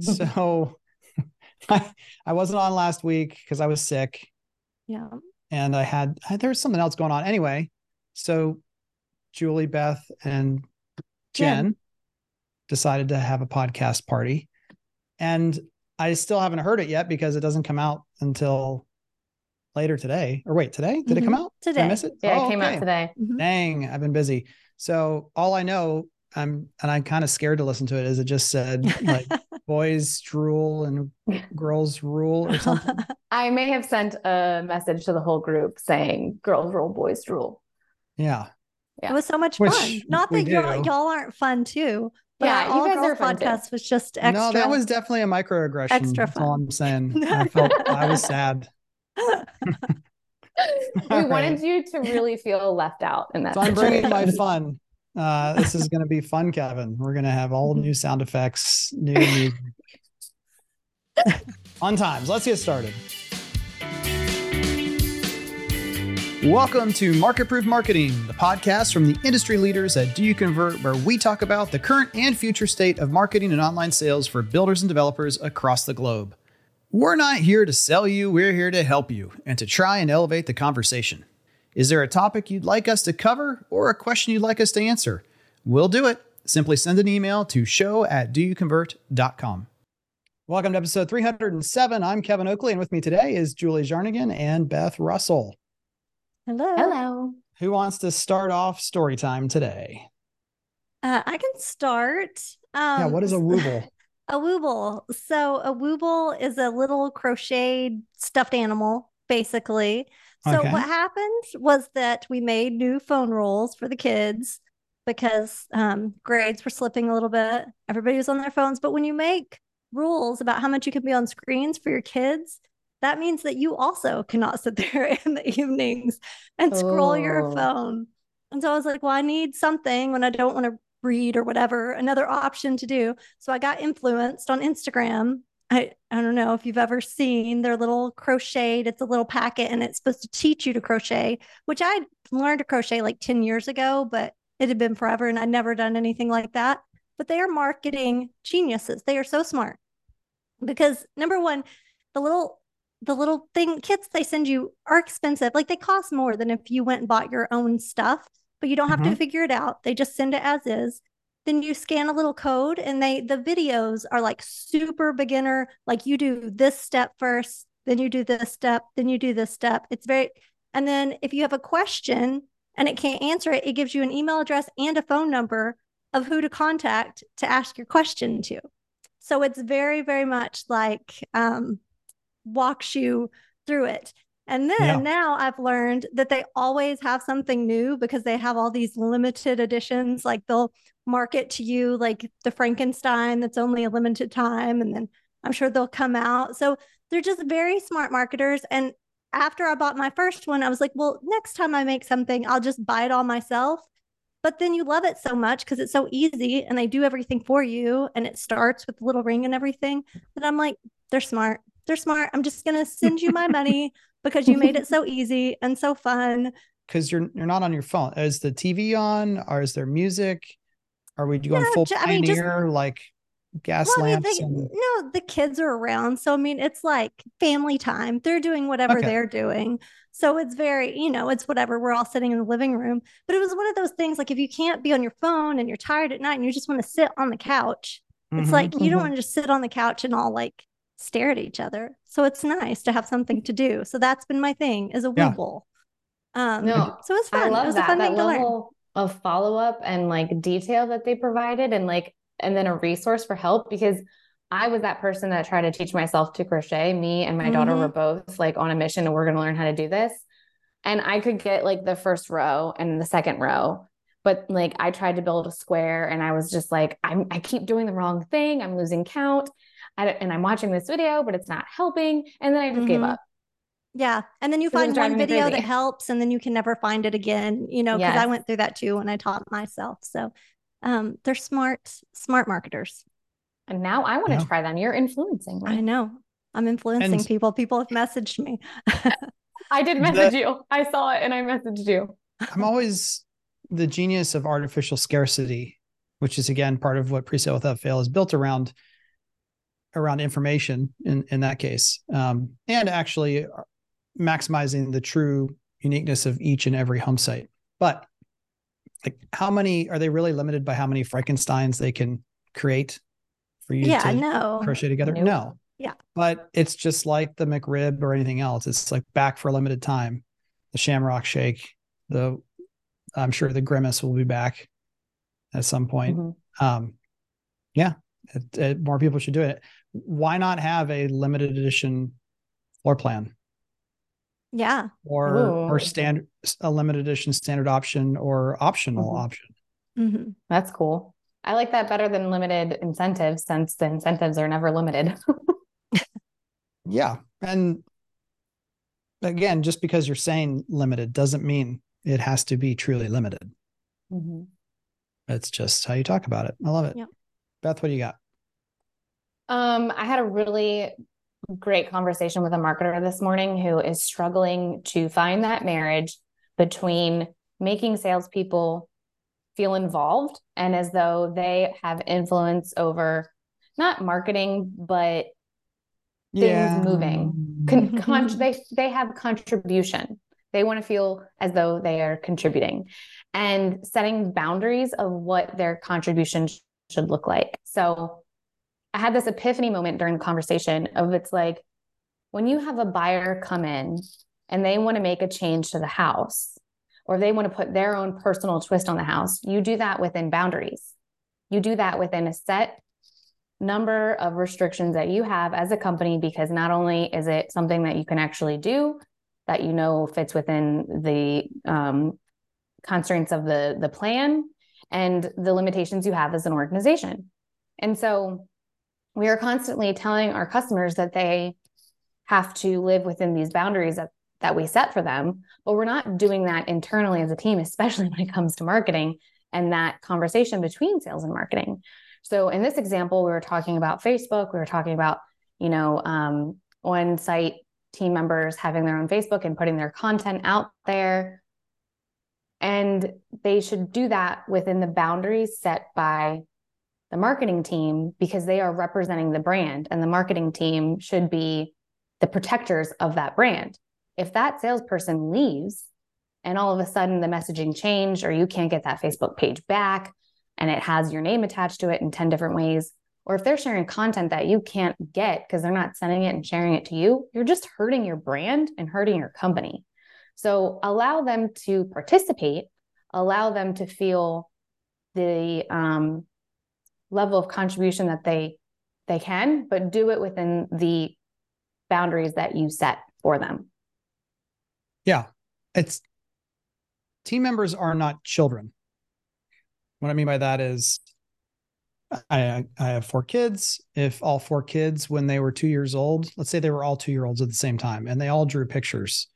so I, I wasn't on last week because I was sick yeah. and I had there was something else going on. Anyway, so Julie, Beth, and Jen decided to have a podcast party. And I still haven't heard it yet because it doesn't come out until later today. Or wait, today? Did it come Mhm. out? Did I Today. miss it? Yeah, Oh, it came okay. out today. Mhm. Dang, I've been busy. So all I know, I'm and I'm kind of scared to listen to it, is it just said like boys drool and girls rule or something. I may have sent a message to the whole group saying girls rule, boys rule. Yeah. Yeah. It was so much Which fun. Not that y'all, y'all aren't fun too. But Yeah, our you all guys are fun too. podcast was just extra. No, that was definitely a microaggression. Extra That's all fun. I'm saying. I felt I was sad. we All wanted right. you to really feel left out in that So I'm bringing my fun. Uh, this is going to be fun, Kevin. We're going to have all new sound effects, new music. Fun times. Let's get started. Welcome to Market Proof Marketing, the podcast from the industry leaders at Do You Convert, where we talk about the current and future state of marketing and online sales for builders and developers across the globe. We're not here to sell you, we're here to help you and to try and elevate the conversation. Is there a topic you'd like us to cover or a question you'd like us to answer? We'll do it. Simply send an email to show at doyouconvert.com. Welcome to episode 307. I'm Kevin Oakley, and with me today is Julie Jarnagin and Beth Russell. Hello. Hello. Who wants to start off story time today? Uh, I can start. Um, yeah, what is a wooble? A wooble. So a wooble is a little crocheted stuffed animal, basically. So Okay. what happened was that we made new phone rules for the kids because um, grades were slipping a little bit. Everybody was on their phones. But when you make rules about how much you can be on screens for your kids, that means that you also cannot sit there in the evenings and scroll your Oh. phone. And so I was like, well, I need something when I don't want to read or whatever, another option to do. So I got influenced on Instagram. I, I don't know if you've ever seen their little crocheted, it's a little packet and it's supposed to teach you to crochet, which I learned to crochet like 10 years ago, but it had been forever and I'd never done anything like that. But they are marketing geniuses. They are so smart because number one, the little the little thing kits they send you are expensive. Like they cost more than if you went and bought your own stuff, but you don't have to Mhm. figure it out. They just send it as is. Then you scan a little code and they the videos are like super beginner. Like you do this step first, then you do this step, then you do this step. It's very and then if you have a question and it can't answer it, it gives you an email address and a phone number of who to contact to ask your question to. So it's very, very much like um, walks you through it. And then Yeah. now I've learned that they always have something new because they have all these limited editions. Like they'll market to you like the Frankenstein that's only a limited time. And then I'm sure they'll come out. So they're just very smart marketers. And after I bought my first one, I was like, well, next time I make something, I'll just buy it all myself. But then you love it so much because it's so easy and they do everything for you and it starts with the little ring and everything that I'm like, they're smart. They're smart. I'm just going to send you my money because you made it so easy and so fun. Because you're you're not on your phone. Is the TV on, or is there music? Are we going Yeah, full ju- I mean, just- pioneer, like gas Well, I mean, lamps? they, and, no, the kids are around. So, I mean, it's like family time. They're doing whatever Okay. they're doing. So it's very, you know, it's whatever. We're all sitting in the living room. But it was one of those things like if you can't be on your phone and you're tired at night and you just want to sit on the couch, it's Mhm. like you don't Mhm. want to just sit on the couch and all like stare at each other. So it's nice to have something to do. So that's been my thing is a Yeah. Wooble. Um, No, so it was I fun. love it was that a fun that thing to learn. Of follow up and like detail that they provided and like and then a resource for help because I was that person that tried to teach myself to crochet. Me and my daughter Mhm. were both like on a mission and we're going to learn how to do this. And I could get like the first row and the second row, but like I tried to build a square and I was just like I'm I keep doing the wrong thing. I'm losing count. I, and I'm watching this video, but it's not helping. And then I just gave Mhm. up. Yeah. And then you So it was find one video that helps and then you can never find it again, you know, because I went through that too when I taught myself. So um, they're smart, smart marketers. And now I want to Yeah. try them. You're influencing me. I know. I'm influencing And- people. People have messaged me. I did The- message you. I saw it and I messaged you. I'm always the genius of artificial scarcity, which is again part of what presale without fail is built around. around information in in that case, um, and actually maximizing the true uniqueness of each and every home site. But like, how many are they really limited by how many Frankenstein's they can create for you Yeah, to no. crochet together? Nope. No. Yeah. But it's just like the McRib or anything else. It's like back for a limited time. The Shamrock Shake, the I'm sure the Grimace will be back at some point. Mhm. Um, yeah, it, it- more people should do it. Why not have a limited edition floor plan Yeah. or or Ooh. standard a limited edition standard option or optional Mhm. option? hmm That's cool. I like that better than limited incentives since the incentives are never limited. Yeah, and again, just because you're saying limited doesn't mean it has to be truly limited. Mhm. It's just how you talk about it. I love it. Yep. Beth, what do you got? Um, I had a really great conversation with a marketer this morning who is struggling to find that marriage between making salespeople feel involved and as though they have influence over not marketing, but things moving. Con- con- they they have contribution. They want to feel as though they are contributing and setting boundaries of what their contribution sh- should look like. So I had this epiphany moment during the conversation of it's like when you have a buyer come in and they want to make a change to the house or they want to put their own personal twist on the house, you do that within boundaries. You do that within a set number of restrictions that you have as a company because not only is it something that you can actually do that you know fits within the um, constraints of the the plan and the limitations you have as an organization and so we are constantly telling our customers that they have to live within these boundaries that that we set for them but we're not doing that internally as a team especially when it comes to marketing and that conversation between sales and marketing so in this example, we were talking about Facebook. We were talking about, you know, um, on site team members having their own Facebook and putting their content out there. And they should do that within the boundaries set by the marketing team because they are representing the brand and the marketing team should be the protectors of that brand. If that salesperson leaves and all of a sudden the messaging changed or you can't get that Facebook page back, and it has your name attached to it in 10 different ways, or if they're sharing content that you can't get because they're not sending it and sharing it to you, you're just hurting your brand and hurting your company. So allow them to participate, allow them to feel the um, level of contribution that they they can, but do it within the boundaries that you set for them. Yeah, it's team members are not children. What I mean by that is, I I have four kids. If all four kids, when they were two years old, let's say they were all two year olds at the same time, and they all drew pictures,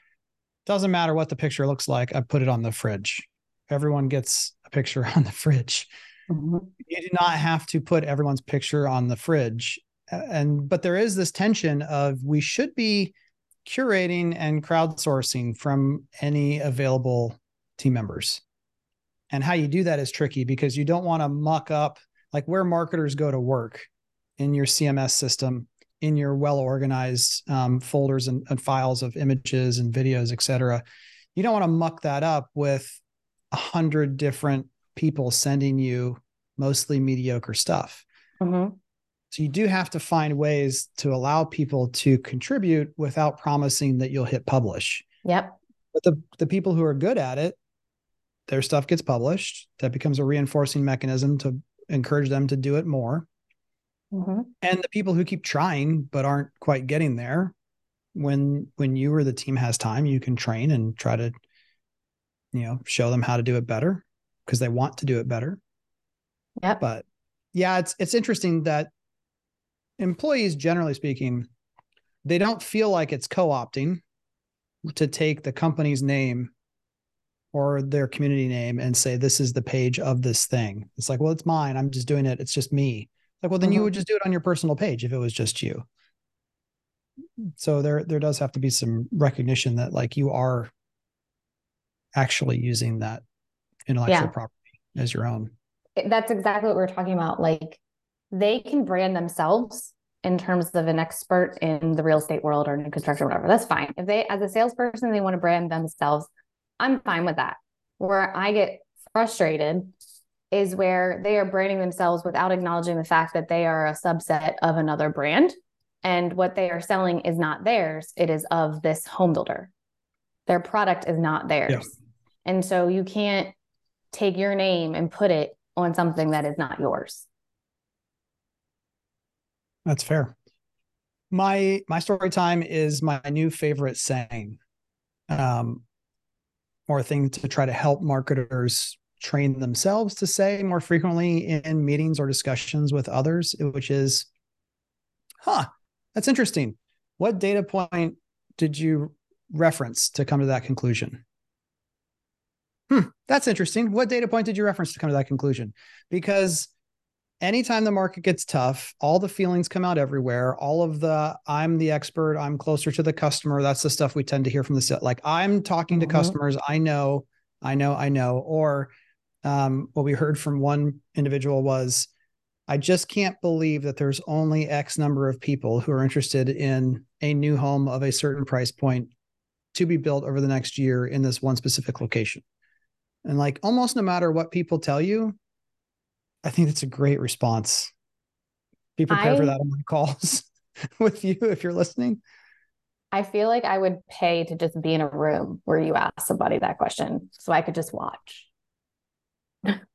doesn't matter what the picture looks like. I put it on the fridge. Everyone gets a picture on the fridge. You do not have to put everyone's picture on the fridge. And but there is this tension of we should be curating and crowdsourcing from any available team members. And how you do that is tricky because you don't want to muck up like where marketers go to work in your cms system in your well organized um, folders and, and files of images and videos et cetera. You don't want to muck that up with a hundred different people sending you mostly mediocre stuff. Mhm. So you do have to find ways to allow people to contribute without promising that you'll hit publish. Yep. But the the people who are good at it, their stuff gets published. That becomes a reinforcing mechanism to encourage them to do it more. Mhm. And the people who keep trying but aren't quite getting there, when when you or the team has time, you can train and try to, you know, show them how to do it better because they want to do it better. Yep. but yeah it's it's interesting that employees generally speaking they don't feel like it's co-opting to take the company's name or their community name and say this is the page of this thing it's like well it's mine i'm just doing it it's just me like well then you Mhm. would just do it on your personal page if it was just you so there there does have to be some recognition that like you are actually using that intellectual Yeah. property as your own That's exactly what we we're talking about. Like they can brand themselves in terms of an expert in the real estate world or new construction or whatever. That's fine. If they, as a salesperson, they want to brand themselves, I'm fine with that. Where I get frustrated is where they are branding themselves without acknowledging the fact that they are a subset of another brand and what they are selling is not theirs it is of this home builder their product is not theirs yeah. and so you can't take your name and put it on something that is not yours that's fair my my story time is my new favorite saying um or thing to try to help marketers train themselves to say more frequently in meetings or discussions with others which is huh that's interesting. What data point did you reference to come to that conclusion? Hmm, that's interesting. What data point did you reference to come to that conclusion? Because anytime the market gets tough, all the feelings come out everywhere. All of the I'm the expert, I'm closer to the customer. That's the stuff we tend to hear from the set. Like I'm talking to mm-hmm. customers, I know, I know, I know. Or um, what we heard from one individual was I just can't believe that there's only X number of people who are interested in a new home of a certain price point to be built over the next year in this one specific location. And like almost no matter what people tell you, I think that's a great response. Be prepared I, for that on my calls with you if you're listening. I feel like I would pay to just be in a room where you ask somebody that question so I could just watch.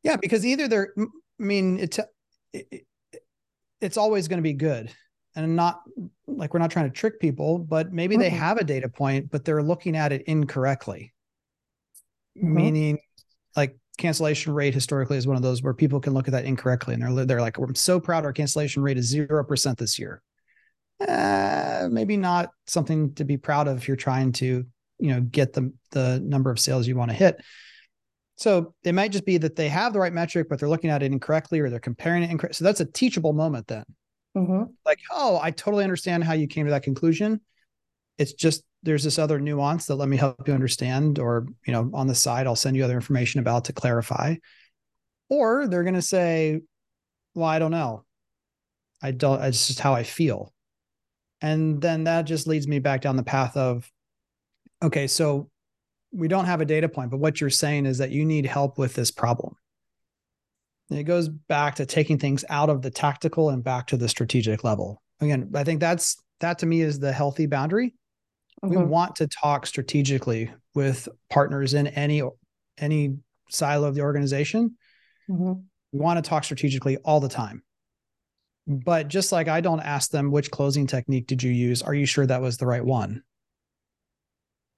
yeah, because either they're I mean, it it, it's always going to be good and not like we're not trying to trick people but maybe mm-hmm. they have a data point but they're looking at it incorrectly mm-hmm. meaning like cancellation rate historically is one of those where people can look at that incorrectly and they're they're like I'm so proud our cancellation rate is 0% this year uh, maybe not something to be proud of if you're trying to you know get the the number of sales you want to hit so it might just be that they have the right metric, but they're looking at it incorrectly or they're comparing it incorrectly. So that's a teachable moment then. Mm-hmm. Like, oh, I totally understand how you came to that conclusion. It's just there's this other nuance that let me help you understand, or you know, on the side, I'll send you other information about to clarify. Or they're going to say, well, I don't know. I don't, it's just how I feel. And then that just leads me back down the path of, okay, so we don't have a data point, but what you're saying is that you need help with this problem. And it goes back to taking things out of the tactical and back to the strategic level. Again, I think that's that to me is the healthy boundary. Mm-hmm. We want to talk strategically with partners in any any silo of the organization. Mm-hmm. We want to talk strategically all the time. But just like I don't ask them which closing technique did you use, are you sure that was the right one?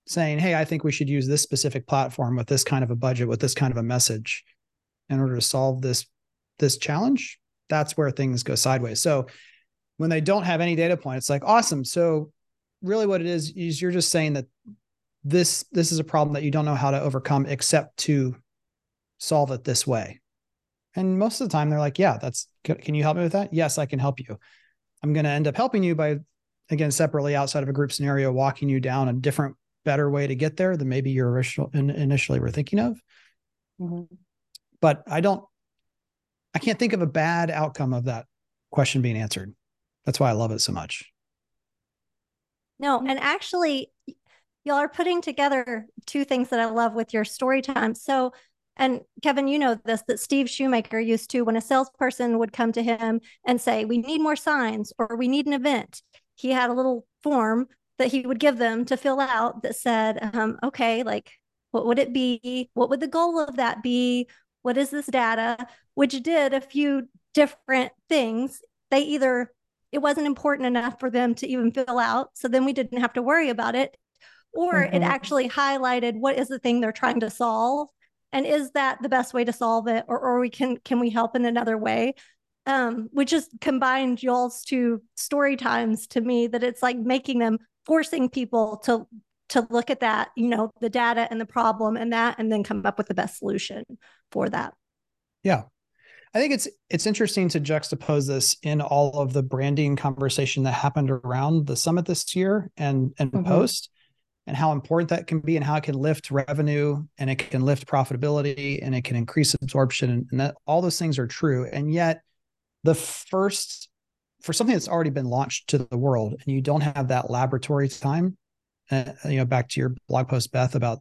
saying, Hey, I think we should use this specific platform with this kind of a budget, with this kind of a message in order to solve this, this challenge. That's where things go sideways. So when they don't have any data point, it's like, awesome. So really what it is, is you're just saying that this, this is a problem that you don't know how to overcome except to solve it this way. And most of the time they're like, yeah, that's, can you help me with that? Yes, I can help you. I'm going to end up helping you by again separately outside of a group scenario walking you down a different better way to get there than maybe you original, initially were thinking of. Mm-hmm. But I don't, I can't think of a bad outcome of that question being answered. That's why I love it so much. No, and actually, y'all are putting together two things that I love with your story time. So, and Kevin, you know this that Steve Shoemaker used to, when a salesperson would come to him and say, We need more signs or we need an event, he had a little form that he would give them to fill out that said, um, okay, like what would it be? What would the goal of that be? What is this data? Which did a few different things. They either, it wasn't important enough for them to even fill out. So then we didn't have to worry about it. Or mm-hmm. it actually highlighted what is the thing they're trying to solve. And is that the best way to solve it? Or, or we can can we help in another way? um, which just combined y'all's two story times to me that it's like making them forcing people to to look at that you know the data and the problem and that and then come up with the best solution for that yeah i think it's it's interesting to juxtapose this in all of the branding conversation that happened around the summit this year and and mm-hmm. post and how important that can be and how it can lift revenue and it can lift profitability and it can increase absorption and, and that all those things are true and yet the first for something that's already been launched to the world and you don't have that laboratory time, uh, you know, back to your blog post, Beth, about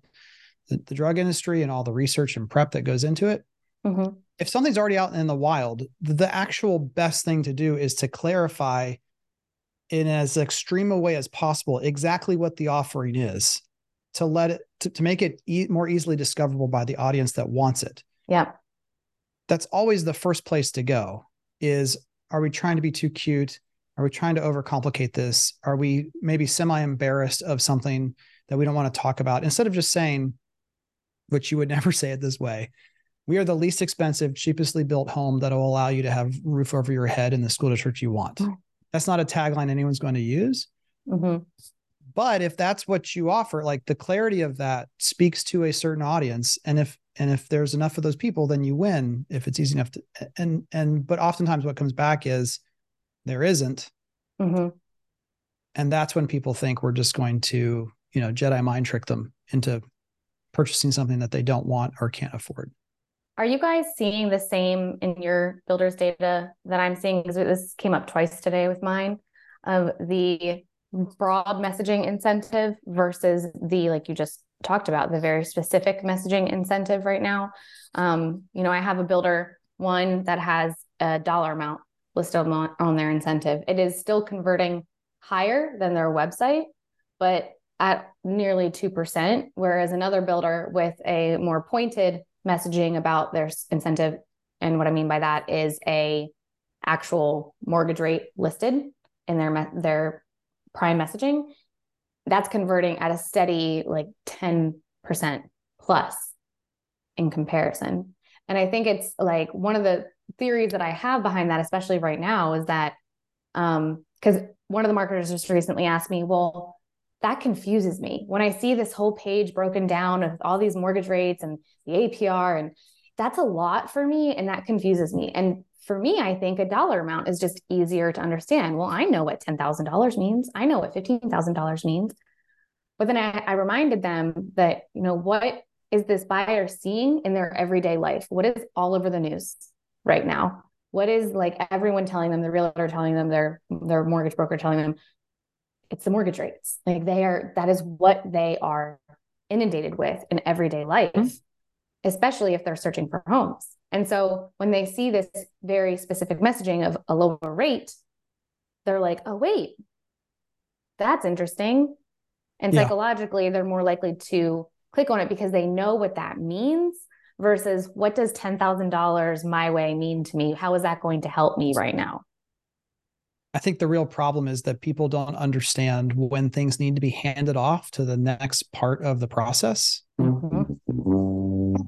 the, the drug industry and all the research and prep that goes into it. Mm-hmm. If something's already out in the wild, the, actual best thing to do is to clarify in as extreme a way as possible exactly what the offering is to let it to, to make it e- more easily discoverable by the audience that wants it. Yeah that's always the first place to go is are we trying to be too cute? Are we trying to overcomplicate this? Are we maybe semi embarrassed of something that we don't want to talk about? Instead of just saying which you would never say it this way we are the least expensive cheapestly built home that will allow you to have roof over your head in the school to church you want mm. that's not a tagline anyone's going to use mm-hmm. but if that's what you offer like the clarity of that speaks to a certain audience and if and if there's enough of those people then you win if it's easy enough to and and but oftentimes what comes back is there isn't. Mm-hmm. and that's when people think we're just going to you know jedi mind trick them into purchasing something that they don't want or can't afford are you guys seeing the same in your builders data that i'm seeing because this came up twice today with mine of the broad messaging incentive versus the like you just talked about the very specific messaging incentive right now. Um, you know, I have a builder one that has a dollar amount listed on, on their incentive. It is still converting higher than their website, but at nearly 2%, whereas another builder with a more pointed messaging about their incentive and what I mean by that is a actual mortgage rate listed in their their prime messaging that's converting at a steady like 10% plus in comparison. And I think it's like one of the theories that I have behind that, especially right now, is that um, because one of the marketers just recently asked me, well, that confuses me when I see this whole page broken down of all these mortgage rates and the APR, and that's a lot for me, and that confuses me. And for me, I think a dollar amount is just easier to understand. Well, I know what $10,000 means. I know what $15,000 means. But then I, I reminded them that, you know, what is this buyer seeing in their everyday life? What is all over the news right now? What is like everyone telling them, the realtor telling them, their their mortgage broker telling them, it's the mortgage rates. Like they are, that is what they are inundated with in everyday life, mm-hmm. especially if they're searching for homes. And so when they see this very specific messaging of a lower rate, they're like, oh, wait, that's interesting. And yeah. psychologically, they're more likely to click on it because they know what that means versus what does $10,000 my way mean to me? How is that going to help me right now? I think the real problem is that people don't understand when things need to be handed off to the next part of the process. Mm-hmm.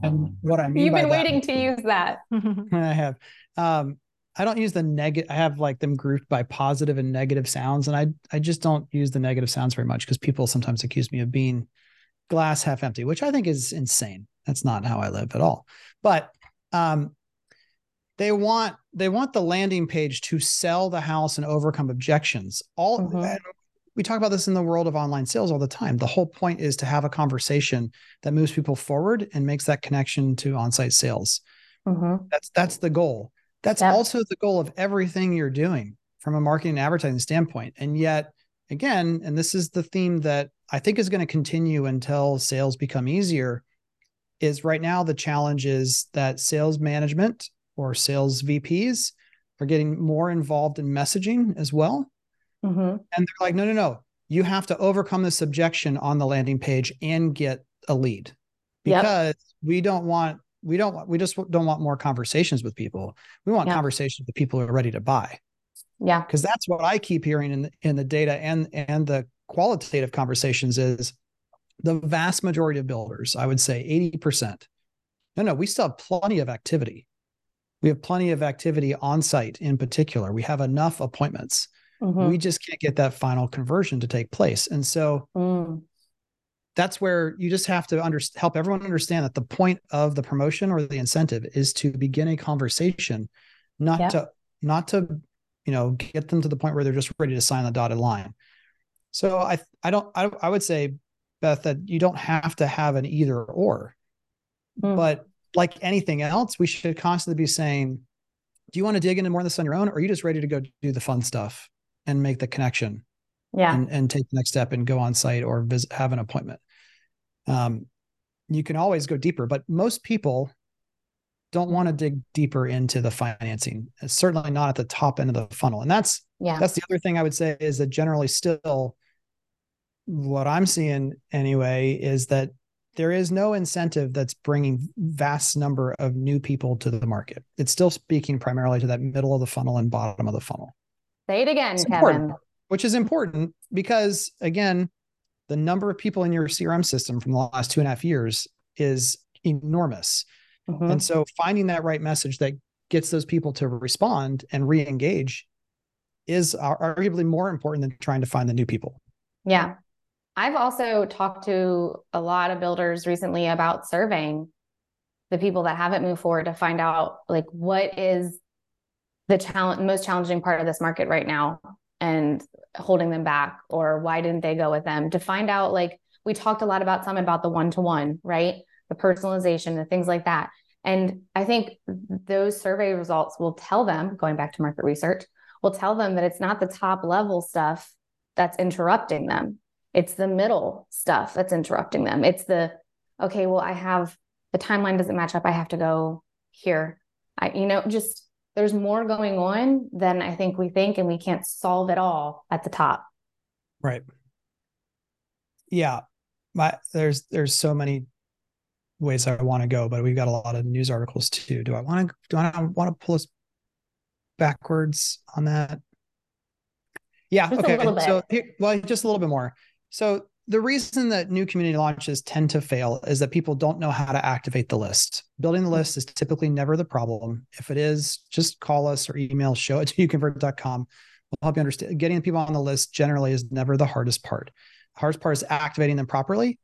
And what I mean You've been that, waiting to use that. I have. Um, I don't use the negative. I have like them grouped by positive and negative sounds, and I I just don't use the negative sounds very much because people sometimes accuse me of being glass half empty, which I think is insane. That's not how I live at all. But um, they want they want the landing page to sell the house and overcome objections. All mm-hmm. we talk about this in the world of online sales all the time. The whole point is to have a conversation that moves people forward and makes that connection to on-site sales. Mm-hmm. That's that's the goal. That's yep. also the goal of everything you're doing from a marketing and advertising standpoint. And yet, again, and this is the theme that I think is going to continue until sales become easier, is right now the challenge is that sales management or sales VPs are getting more involved in messaging as well. Mm-hmm. And they're like, no, no, no, you have to overcome this objection on the landing page and get a lead because yep. we don't want we don't want we just don't want more conversations with people we want yeah. conversations with people who are ready to buy yeah because that's what i keep hearing in the, in the data and and the qualitative conversations is the vast majority of builders i would say 80% no no we still have plenty of activity we have plenty of activity on site in particular we have enough appointments mm-hmm. we just can't get that final conversion to take place and so mm. that's where you just have to under, help everyone understand that the point of the promotion or the incentive is to begin a conversation not yeah. to not to you know get them to the point where they're just ready to sign the dotted line so i i don't i, I would say beth that you don't have to have an either or mm. but like anything else we should constantly be saying do you want to dig into more of this on your own or are you just ready to go do the fun stuff and make the connection Yeah. and, and take the next step and go on site or visit have an appointment um, you can always go deeper but most people don't want to dig deeper into the financing it's certainly not at the top end of the funnel and that's yeah. that's the other thing i would say is that generally still what i'm seeing anyway is that there is no incentive that's bringing vast number of new people to the market it's still speaking primarily to that middle of the funnel and bottom of the funnel Say it again, It's Kevin. which is important because again the number of people in your crm system from the last two and a half years is enormous Mhm. and so finding that right message that gets those people to respond and re-engage is arguably more important than trying to find the new people. Yeah. I've also talked to a lot of builders recently about surveying the people that haven't moved forward to find out like what is the challenge most challenging part of this market right now and holding them back or why didn't they go with them to find out like we talked a lot about some about the one to one, right? The personalization, the things like that. And I think those survey results will tell them, going back to market research, will tell them that it's not the top level stuff that's interrupting them. It's the middle stuff that's interrupting them. It's the, okay, well, I have the timeline doesn't match up. I have to go here. I, you know, just there's more going on than I think we think, and we can't solve it all at the top. Right. Yeah. My there's there's so many ways I want to go, but we've got a lot of news articles too. Do I want to do I want to pull us backwards on that? Yeah. Just okay. So here, well, just a little bit more. So the reason that new community launches tend to fail is that people don't know how to activate the list. Building the list is typically never the problem. If it is, just call us or email show at youconvert.com. We'll help you understand. Getting people on the list generally is never the hardest part. The hardest part is activating them properly.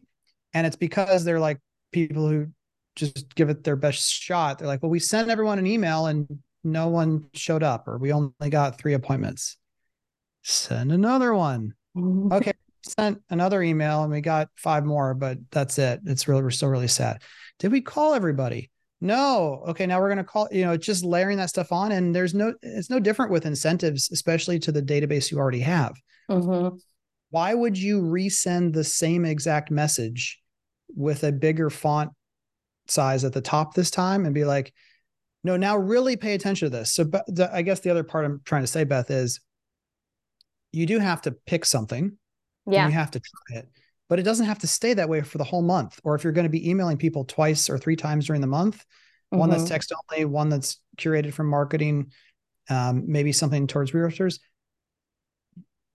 And it's because they're like people who just give it their best shot. They're like, well, we sent everyone an email and no one showed up, or we only got three appointments. Send another one. Mm-hmm. Okay. Sent another email and we got five more, but that's it. It's really, we're still really sad. Did we call everybody? No. Okay. Now we're going to call, you know, just layering that stuff on. And there's no, it's no different with incentives, especially to the database you already have. Mhm. Why would you resend the same exact message with a bigger font size at the top this time and be like, no, now really pay attention to this. So, but the, I guess the other part I'm trying to say, Beth, is you do have to pick something Yeah. you have to try it, but it doesn't have to stay that way for the whole month. Or if you're going to be emailing people twice or three times during the month, one that's Mhm. text only, one that's curated from marketing, um, maybe something towards realtors.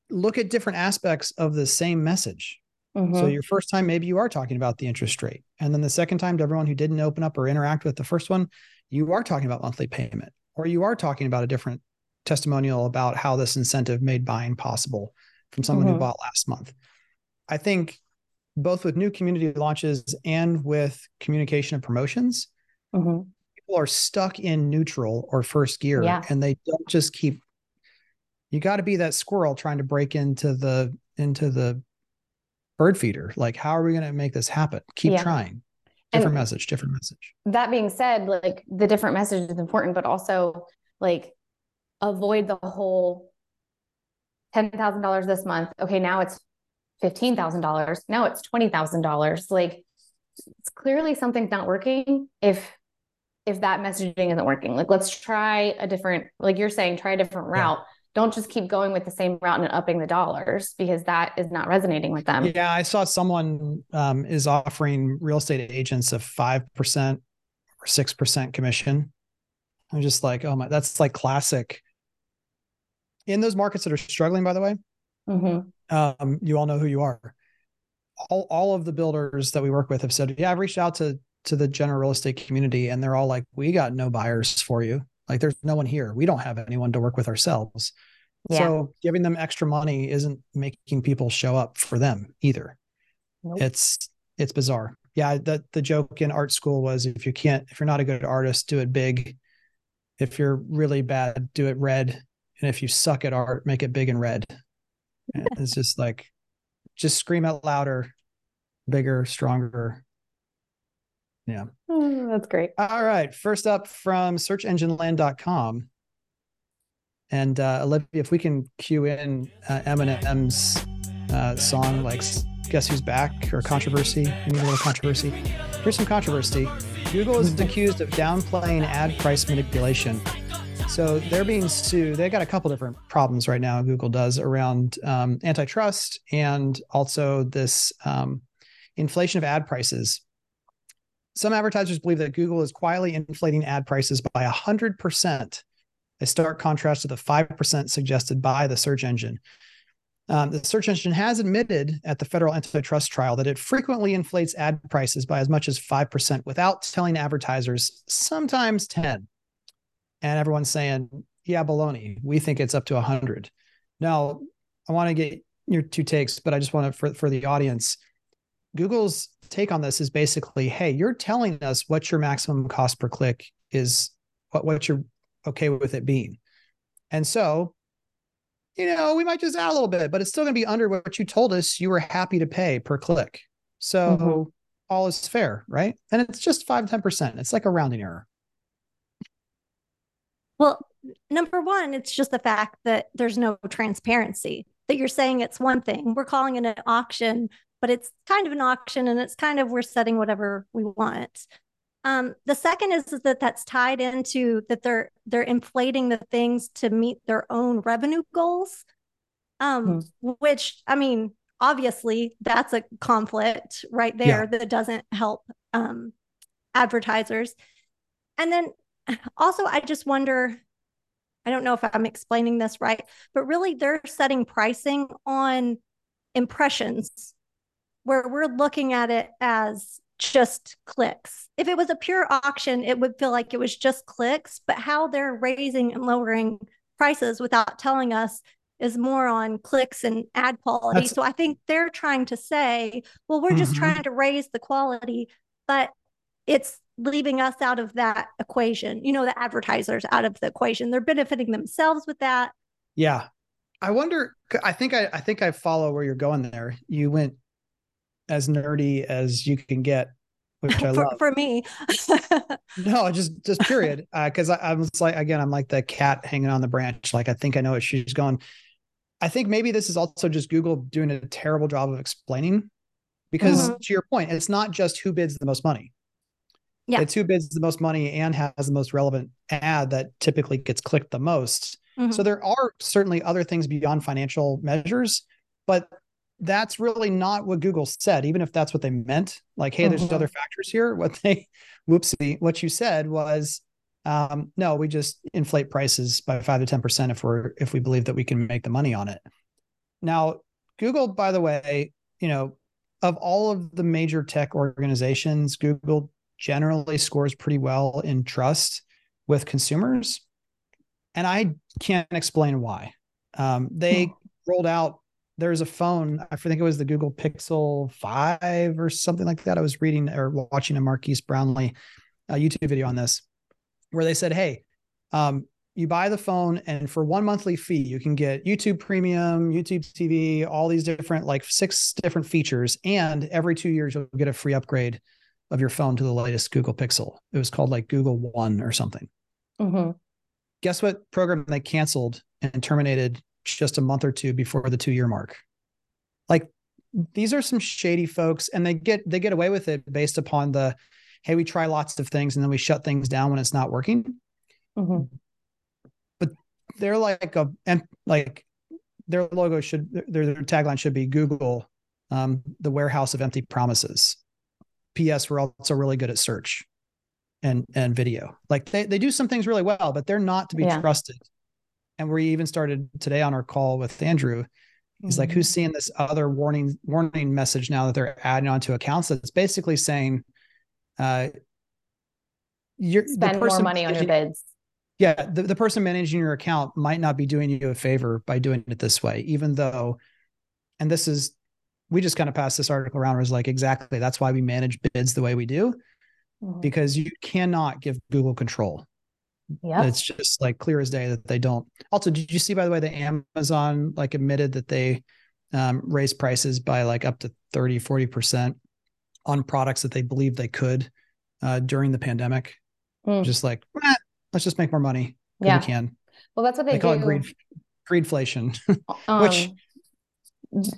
Look at different aspects of the same message. So Mhm. your first time, maybe you are talking about the interest rate. And then the second time to everyone who didn't open up or interact with the first one, you are talking about monthly payment, or you are talking about a different testimonial about how this incentive made buying possible from someone who Mhm. bought last month. I think both with new community launches and with communication and promotions, Mhm. people are stuck in neutral or first gear Yeah. and they don't just keep you got to be that squirrel trying to break into the into the bird feeder like how are we going to make this happen keep Yeah. trying And- different message different message that being said, like the different message is important, but also like avoid the whole ten thousand dollars this month. Okay, now it's fifteen thousand dollars. Now it's twenty thousand dollars. Like it's clearly something's not working if if that messaging isn't working. Like let's try a different, like you're saying, try a different Yeah. route. Don't just keep going with the same route and upping the dollars because that is not resonating with them. yeah i saw someone um, is offering real estate agents a 5% or 6% commission i'm just like oh my that's like classic in those markets that are struggling by the way Mhm. um, you all know who you are. All, all of the builders that we work with have said, yeah, I've reached out to to the general real estate community, and they're all like, we got no buyers for you. Like, there's no one here. We don't have anyone to work with ourselves. Yeah. So giving them extra money isn't making people show up for them either. Nope. It's it's bizarre. Yeah, the the joke in art school was if you can't if you're not a good artist, do it big. If you're really bad, do it red. And if you suck at art, make it big and red. And it's just like just scream out louder, bigger, stronger. Yeah. Oh, that's great. All right. First up from searchengineland.com. And uh, Olivia, if we can cue in uh, Eminem's uh, song like "Guess Who's Back" or "Controversy," we need a little controversy. Here's some controversy. Google is accused of downplaying ad price manipulation. So they're being sued. They've got a couple different problems right now. Google does around um, antitrust and also this um, inflation of ad prices. Some advertisers believe that Google is quietly inflating ad prices by 100%, a stark contrast to the 5% suggested by the search engine. Um, the search engine has admitted at the federal antitrust trial that it frequently inflates ad prices by as much as 5% without telling advertisers, sometimes 10. And everyone's saying, yeah, baloney. We think it's up to 100. Now, I want to get your two takes, but I just want to, for, for the audience, Google's take on this is basically, hey, you're telling us what your maximum cost per click is, what, what you're okay with it being. And so you know, we might just add a little bit, but it's still going to be under what you told us you were happy to pay per click. So mm-hmm. all is fair, right? And it's just five, 10%. It's like a rounding error. Well, number one, it's just the fact that there's no transparency, that you're saying it's one thing. We're calling it an auction, but it's kind of an auction and it's kind of we're setting whatever we want. Um, the second is, is that that's tied into that they're they're inflating the things to meet their own revenue goals. Um, mm. which I mean, obviously that's a conflict right there yeah. that doesn't help um, advertisers. And then also, I just wonder. I don't know if I'm explaining this right, but really they're setting pricing on impressions where we're looking at it as just clicks. If it was a pure auction, it would feel like it was just clicks, but how they're raising and lowering prices without telling us is more on clicks and ad quality. That's... So I think they're trying to say, well, we're just mm-hmm. trying to raise the quality, but it's leaving us out of that equation. You know, the advertisers out of the equation. They're benefiting themselves with that. Yeah. I wonder I think I I think I follow where you're going there. You went as nerdy as you can get, which I for, love. For me. no, just just period. Because uh, I, I was like, again, I'm like the cat hanging on the branch. Like I think I know what she's going. I think maybe this is also just Google doing a terrible job of explaining. Because mm-hmm. to your point, it's not just who bids the most money. Yeah. It's who bids the most money and has the most relevant ad that typically gets clicked the most. Mm-hmm. So there are certainly other things beyond financial measures, but that's really not what Google said, even if that's what they meant. Like, hey, there's mm-hmm. other factors here. What they, whoopsie, what you said was, um, no, we just inflate prices by five to ten percent if we're if we believe that we can make the money on it. Now, Google, by the way, you know, of all of the major tech organizations, Google generally scores pretty well in trust with consumers, and I can't explain why. Um, they hmm. rolled out there's a phone. I think it was the Google Pixel 5 or something like that. I was reading or watching a Marques Brownlee uh, YouTube video on this where they said, Hey, um, you buy the phone and for one monthly fee, you can get YouTube premium, YouTube TV, all these different, like six different features. And every two years, you'll get a free upgrade of your phone to the latest Google Pixel. It was called like Google One or something. Mm-hmm. Guess what program they canceled and terminated just a month or two before the two year mark. Like these are some shady folks and they get they get away with it based upon the hey we try lots of things and then we shut things down when it's not working mm-hmm. but they're like a and like their logo should their, their tagline should be google um, the warehouse of empty promises ps we're also really good at search and and video like they, they do some things really well but they're not to be yeah. trusted and we even started today on our call with Andrew. He's mm-hmm. like, who's seeing this other warning warning message now that they're adding onto accounts that's basically saying, uh, you're spend more money on your bids. Yeah, the, the person managing your account might not be doing you a favor by doing it this way, even though, and this is, we just kind of passed this article around. Was like exactly that's why we manage bids the way we do, mm-hmm. because you cannot give Google control. Yeah. It's just like clear as day that they don't. Also, did you see by the way that Amazon like admitted that they um, raised prices by like up to 30, 40% on products that they believe they could uh, during the pandemic? Mm. Just like, eh, let's just make more money. Yeah. We can. Well, that's what they, They call do. it greed greedflation. Um, Which-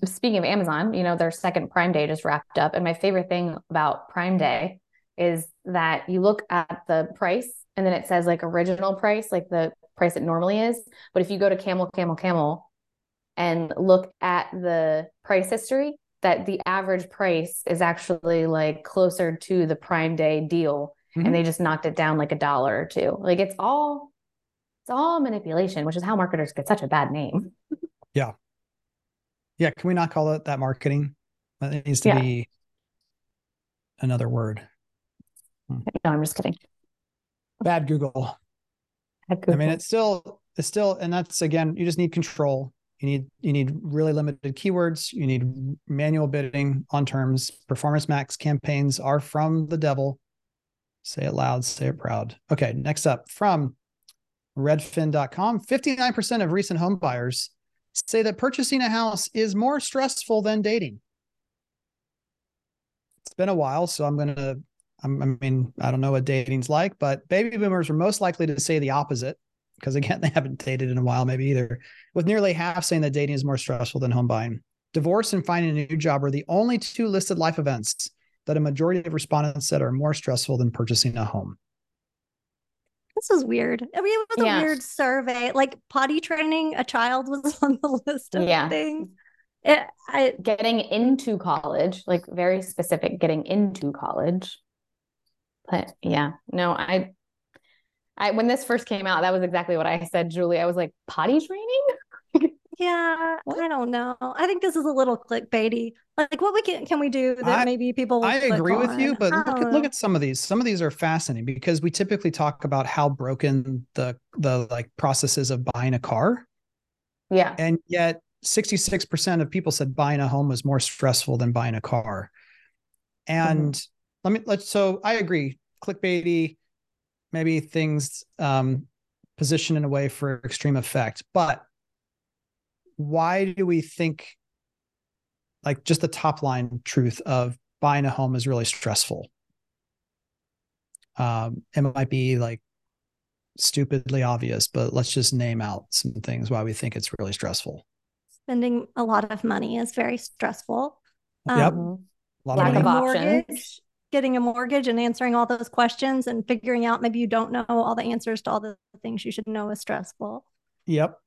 speaking of Amazon, you know, their second Prime Day just wrapped up. And my favorite thing about Prime Day is that you look at the price and then it says like original price, like the price it normally is. But if you go to Camel, Camel, Camel and look at the price history, that the average price is actually like closer to the Prime Day deal. Mhm. And they just knocked it down like a dollar or two. Like it's all, it's all manipulation, which is how marketers get such a bad name. yeah, can we not call it that marketing? That needs to Yeah. be another word. Hmm. No, I'm just kidding. Bad Google. I mean, it's still it's still, and that's again, you just need control. You need you need really limited keywords. You need manual bidding on terms. Performance max campaigns are from the devil. Say it loud, say it proud. Okay, next up from redfin.com 59% of recent home buyers say that purchasing a house is more stressful than dating. It's been a while, so I'm going to I'm- mean, I don't know what dating's like, but baby boomers are most likely to say the opposite because again, they haven't dated in a while, maybe either. With nearly half saying that dating is more stressful than home buying. Divorce and finding a new job are the only two listed life events that a majority of respondents said are more stressful than purchasing a home. This is weird. I mean, it was Yeah. a weird survey. Like potty training a child was on the list of Yeah. things. It, I, getting into college, like very specific, getting into college. But yeah, no, I, I when this first came out, that was exactly what I said, Julie. I was like, potty training? Yeah, What? I don't know. I think this is a little clickbaity. Like, what we can can we do that I- maybe people will I agree with you, but look at look at some of these. Some of these are fascinating because we typically talk about how broken the the like processes of buying a car. Yeah. and yet 66% of people said buying a home was more stressful than buying a car and let me let's so i agree clickbaity maybe things um positioned in a way for extreme effect but why do we think like just the top line truth of buying a home is really stressful um it might be like stupidly obvious but let's just name out some things why we think it's really stressful Spending a lot of money is very stressful. Yep. Um, a lot Lack of getting of a options. mortgage, getting a mortgage and answering all those questions and figuring out maybe you don't know all the answers to all the things you should know is stressful. yep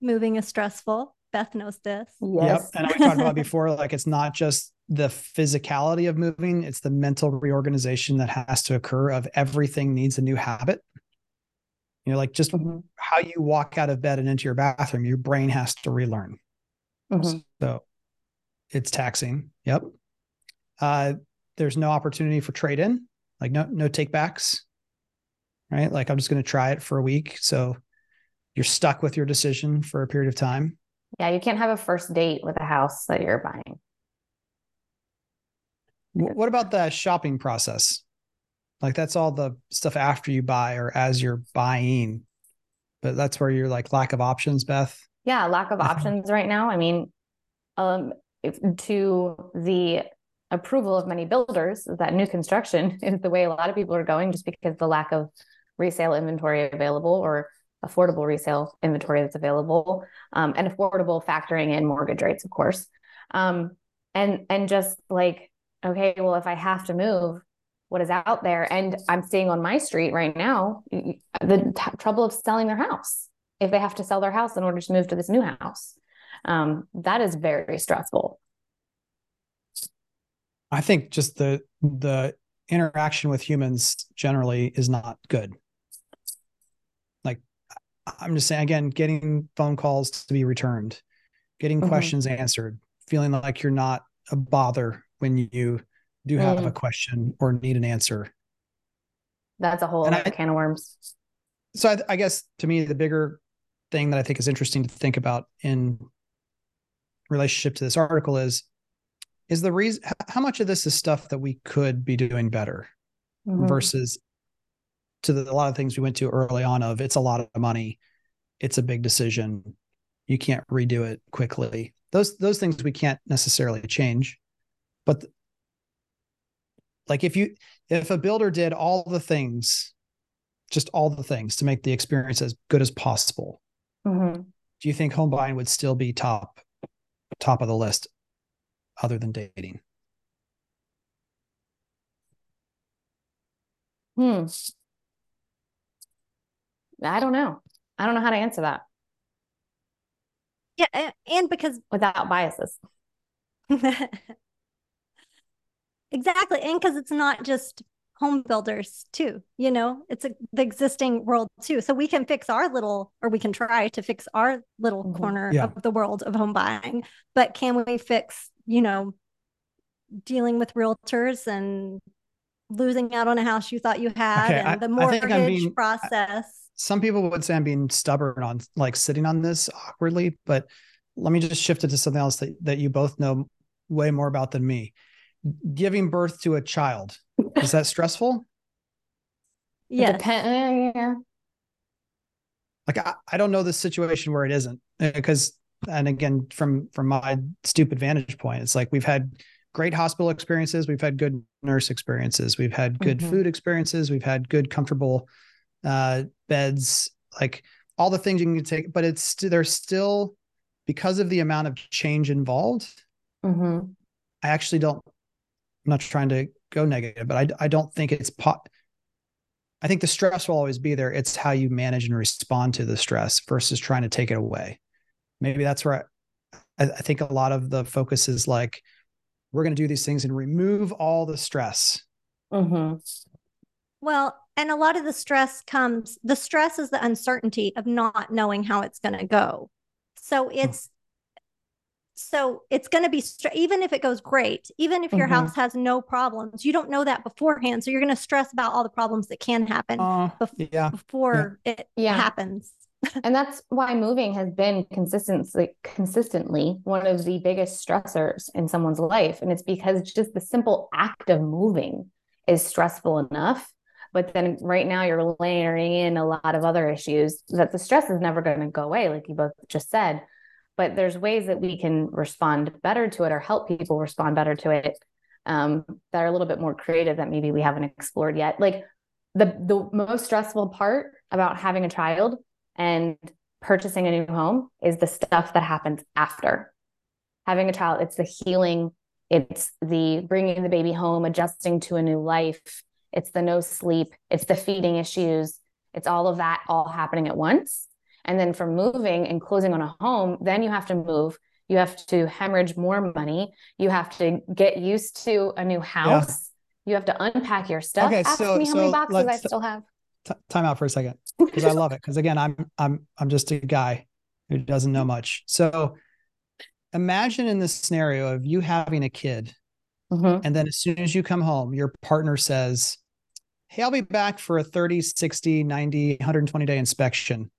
Moving is stressful. Beth knows this. Yes. Yep. And we talked about before, like it's not just the physicality of moving, it's the mental reorganization that has to occur of everything needs a new habit. You know, like just Mhm. how you walk out of bed and into your bathroom, your brain has to relearn. Mhm. So it's taxing. Yep. Uh, there's no opportunity for trade in, like no no take backs. Right. Like I'm just going to try it for a week. So you're stuck with your decision for a period of time. Yeah, you can't have a first date with a house that you're buying. What about the shopping process? Like that's all the stuff after you buy or as you're buying. But that's where you're like lack of options, Beth. Yeah, lack of options right now. I mean, um, if, to the approval of many builders, that new construction is the way a lot of people are going, just because the lack of resale inventory available or affordable resale inventory that's available, um, and affordable factoring in mortgage rates, of course, um, and and just like, okay, well, if I have to move, what is out there? And I'm seeing on my street right now the t- trouble of selling their house if they have to sell their house in order to move to this new house. Um, that is very stressful. I think just the the interaction with humans generally is not good. I'm just saying again, getting phone calls to be returned, getting Mhm. questions answered, feeling like you're not a bother when you do have a Mm. question or need an answer. That's a whole I- can of worms. so I, I guess to me the bigger thing that i think is interesting to think about in relationship to this article is is the reason how much of this is stuff that we could be doing better Mhm. versus to the, a lot of things we went to early on of it's a lot of money it's a big decision you can't redo it quickly those those things we can't necessarily change but th- like if you if a builder did all the things just all the things to make the experience as good as possible Mhm. do you think home buying would still be top top of the list other than dating? Hmm. I don't know. I don't know how to answer that Yeah, and because without biases. exactly, and because it's not just home builders too. You know, it's a, the existing world too. So we can fix our little, or we can try to fix our little Mhm. corner Yeah. of the world of home buying. But can we fix, you know, dealing with realtors and losing out on a house you thought you had Okay, and I- the I think I'm mortgage being- process? Some people would say I'm being stubborn on like sitting on this awkwardly, but let me just shift it to something else that, that you both know way more about than me. Giving birth to a child, is that stressful? Yeah. depend- yeah. like I, I don't know the situation where it isn't because and again from from my stupid vantage point it's like we've had great hospital experiences we've had good nurse experiences we've had good Mhm. food experiences we've had good comfortable uh beds like all the things you can take but it's there's still because of the amount of change involved Mhm. i actually don't i'm not trying to go negative but i, I don't think it's pot i think the stress will always be there it's how you manage and respond to the stress versus trying to take it away maybe that's where i, I think a lot of the focus is like we're going to do these things and remove all the stress Mhm. Well, and a lot of the stress comes, the stress is the uncertainty of not knowing how it's going to go. So it's, so it's going to be, str- even if it goes great, even if your Mhm. house has no problems, you don't know that beforehand. So you're going to stress about all the problems that can happen uh, bef- yeah before it Yeah. happens. and that's why moving has been consistently consistently one of the biggest stressors in someone's life and it's because just the simple act of moving is stressful enough but then right now you're layering in a lot of other issues that the stress is never going to go away like you both just said. But there's ways that we can respond better to it or help people respond better to it um, that are a little bit more creative that maybe we haven't explored yet. Like the the most stressful part about having a child and purchasing a new home is the stuff that happens after. Having a child it's the healing it's the bringing the baby home adjusting to a new life it's the no sleep. It's the feeding issues. It's all of that all happening at once. And then for moving and closing on a home then you have to move. You have to hemorrhage more money. You have to get used to a new house. You have to unpack your stuff. Okay, ask so- me how many boxes i still have. T- time out for a second because i love it because again i'm i'm i'm just a guy who doesn't know much. So imagine in this scenario of you having a kid Mhm. And then as soon as you come home, your partner says, Hey, I'll be back for a 30, 60, 90, 120 day inspection.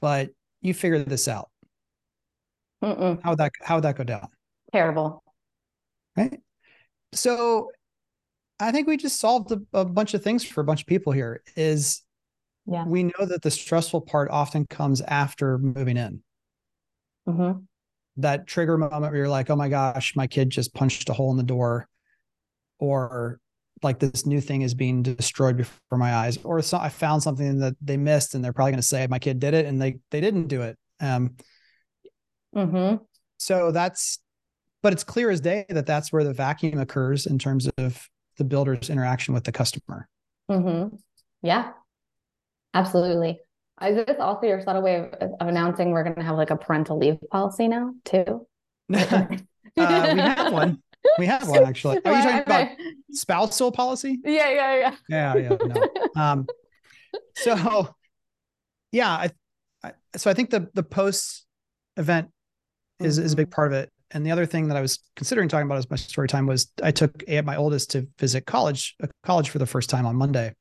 But you figure this out. Mm-mm. How would that how would that go down? terrible Right. So I think we just solved a, a bunch of things for a bunch of people here. Is Yeah. we know that the stressful part often comes after moving in. hmm That trigger moment where you're like, oh my gosh, my kid just punched a hole in the door, or like this new thing is being destroyed before my eyes, or so I found something that they missed and they're probably going to say my kid did it and they they didn't do it. Um, hmm so that's, but it's clear as day that that's where the vacuum occurs in terms of the builder's interaction with the customer. hmm Yeah, absolutely. Is this also your subtle way of, of announcing we're going to have like a parental leave policy now too? uh, we have one. We have one actually. Are you talking about spousal policy? Yeah, yeah, yeah. Yeah, yeah, no. um so yeah I, I so i think the the post event is is a big part of it and the other thing that i was considering talking about as my story time was i took my oldest to visit college uh, college for the first time on monday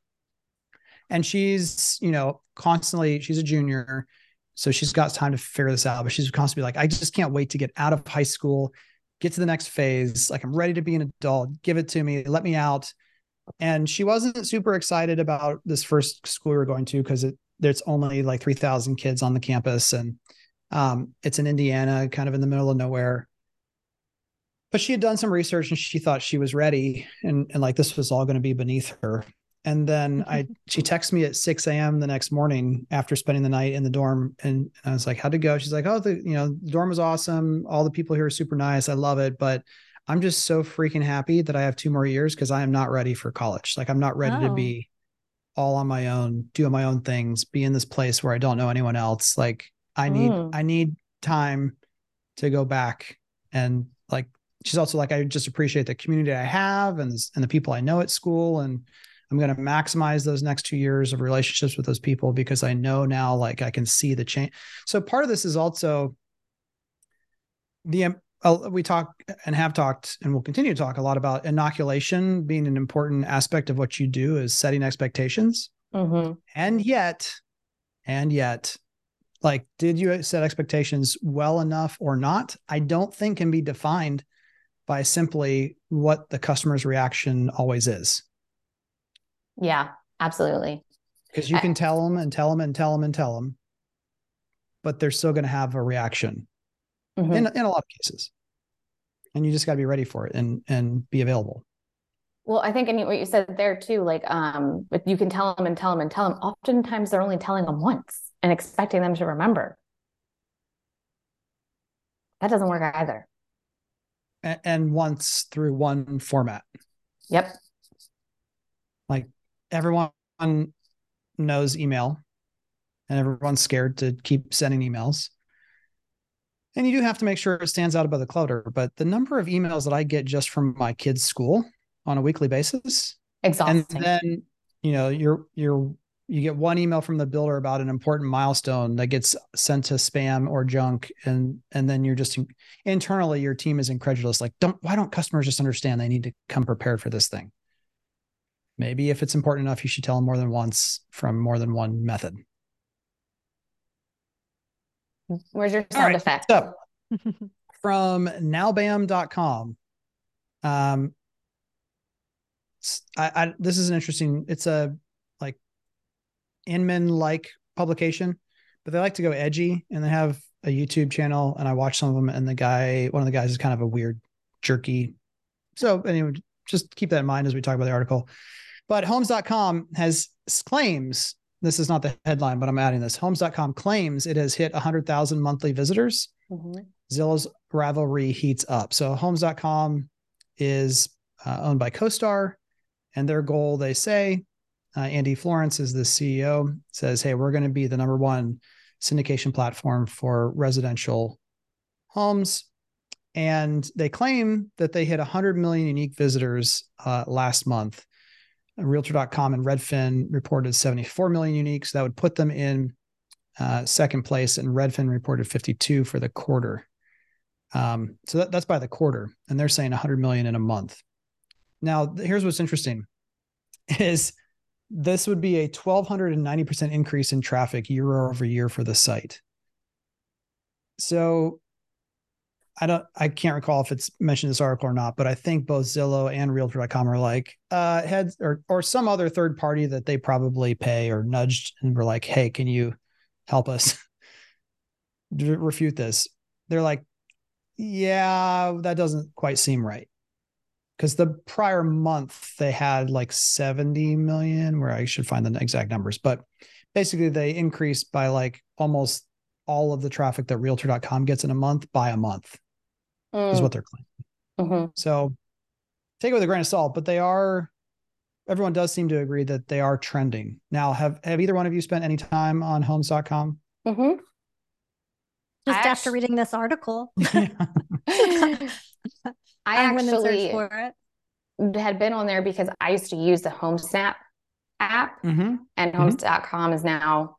and she's you know constantly she's a junior so she's got time to figure this out but she's constantly like i just can't wait to get out of high school get to the next phase like i'm ready to be an adult give it to me let me out. And she wasn't super excited about this first school we were going to because it there's only like 3000 kids on the campus and um, it's in indiana kind of in the middle of nowhere. But she had done some research and she thought she was ready and, and like this was all going to be beneath her And then I she texts me at 6 a.m. the next morning after spending the night in the dorm. And I was like, how'd it go? She's like, Oh, the you know, the dorm was awesome. All the people here are super nice. I love it. But I'm just so freaking happy that I have two more years because I am not ready for college. Like I'm not ready Oh. to be all on my own, doing my own things, be in this place where I don't know anyone else. Like I need Mm. I need time to go back and like she's also like I just appreciate the community I have and and the people I know at school and I'm going to maximize those next 2 years of relationships with those people because I know now like I can see the change. So part of this is also the uh, we talk and have talked and will continue to talk a lot about inoculation being an important aspect of what you do is setting expectations Mhm. and yet and yet like did you set expectations well enough or not i don't think can be defined by simply what the customer's reaction always is Yeah, absolutely. because you I- can tell them and tell them and tell them and tell them but they're still going to have a reaction Mhm. in, in a lot of cases and you just got to be ready for it and and be available Well, I think, I mean, what you said there too, like, um, but you can tell them and tell them and tell them. Oftentimes, they're only telling them once and expecting them to remember. That doesn't work either. and, and once through one format Yep. Everyone knows email and everyone's scared to keep sending emails. And you do have to make sure it stands out above the clutter. But the number of emails that I get just from my kids' school on a weekly basis, Exhausting. and then you know, you're you're you get one email from the builder about an important milestone that gets sent to spam or junk, and and then you're just internally your team is incredulous. Like, don't why don't customers just understand they need to come prepared for this thing? Maybe if it's important enough, you should tell them more than once from more than one method. Where's your sound right, effect? So from nowbam.com. Um, I, I this is an interesting. It's a like Inman like publication, but they like to go edgy, and they have a YouTube channel. And I watch some of them, and the guy, one of the guys, is kind of a weird, jerky. So anyway, just keep that in mind as we talk about the article. But Homes.com has claims. This is not the headline, but I'm adding this. Homes.com claims it has hit 100,000 monthly visitors. Mhm. Zillow's rivalry heats up. So Homes.com is uh, owned by CoStar, and their goal, they say, uh, Andy Florance is the CEO, says, "Hey, we're going to be the number one syndication platform for residential homes." And they claim that they hit 100 million unique visitors uh, last month. Realtor.com and Redfin reported 74 million uniques. That would put them in uh, second place, and Redfin reported 52 for the quarter. Um, so that, that's by the quarter, and they're saying 100 million in a month. Now, here's what's interesting: is this would be a 1290 percent increase in traffic year over year for the site. So, I don't, I can't recall if it's mentioned in this article or not, but I think both Zillow and Realtor.com are like uh, heads or or some other third party that they probably pay or nudged and were like, "Hey, can you help us refute this?" They're like, yeah, that doesn't quite seem right. Because the prior month they had like 70 million, where I should find the exact numbers, but basically they increased by like almost all of the traffic that realtor.com gets in a month by a month, is Mm, what they're claiming. mhm. So take it with a grain of salt, but they are, everyone does seem to agree that they are trending. Now, have, have either one of you spent any time on homes.com? Mhm. Just I after actu- reading this article, I I went and searched actually for it. had been on there because I used to use the HomeSnap app, Mhm. and Mhm. Homes.com is now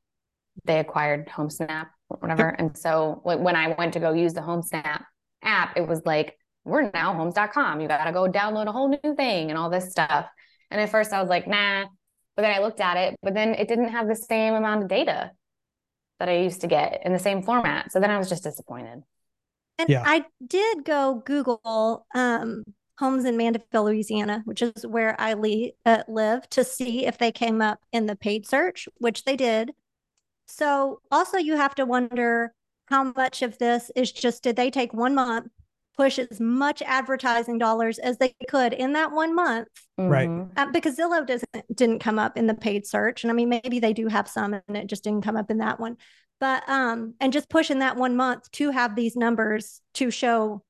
they acquired HomeSnap or whatever. And so when when I went to go use the HomeSnap app, it was like, we're now Homes.com. You got to go download a whole new thing and all this stuff. And at first I was like, nah. But then I looked at it, but then it didn't have the same amount of data that I used to get in the same format. So then I was just disappointed. And Yeah. I did go Google um, homes in Mandeville, Louisiana, which is where I le- uh, live, to see if they came up in the paid search, which they did. So also, you have to wonder how much of this is just did they take one month push as much advertising dollars as they could in that one month Right. Mhm. uh, because Zillow doesn't didn't come up in the paid search, and I mean maybe they do have some, and it just didn't come up in that one. But um, and just pushing that one month to have these numbers to show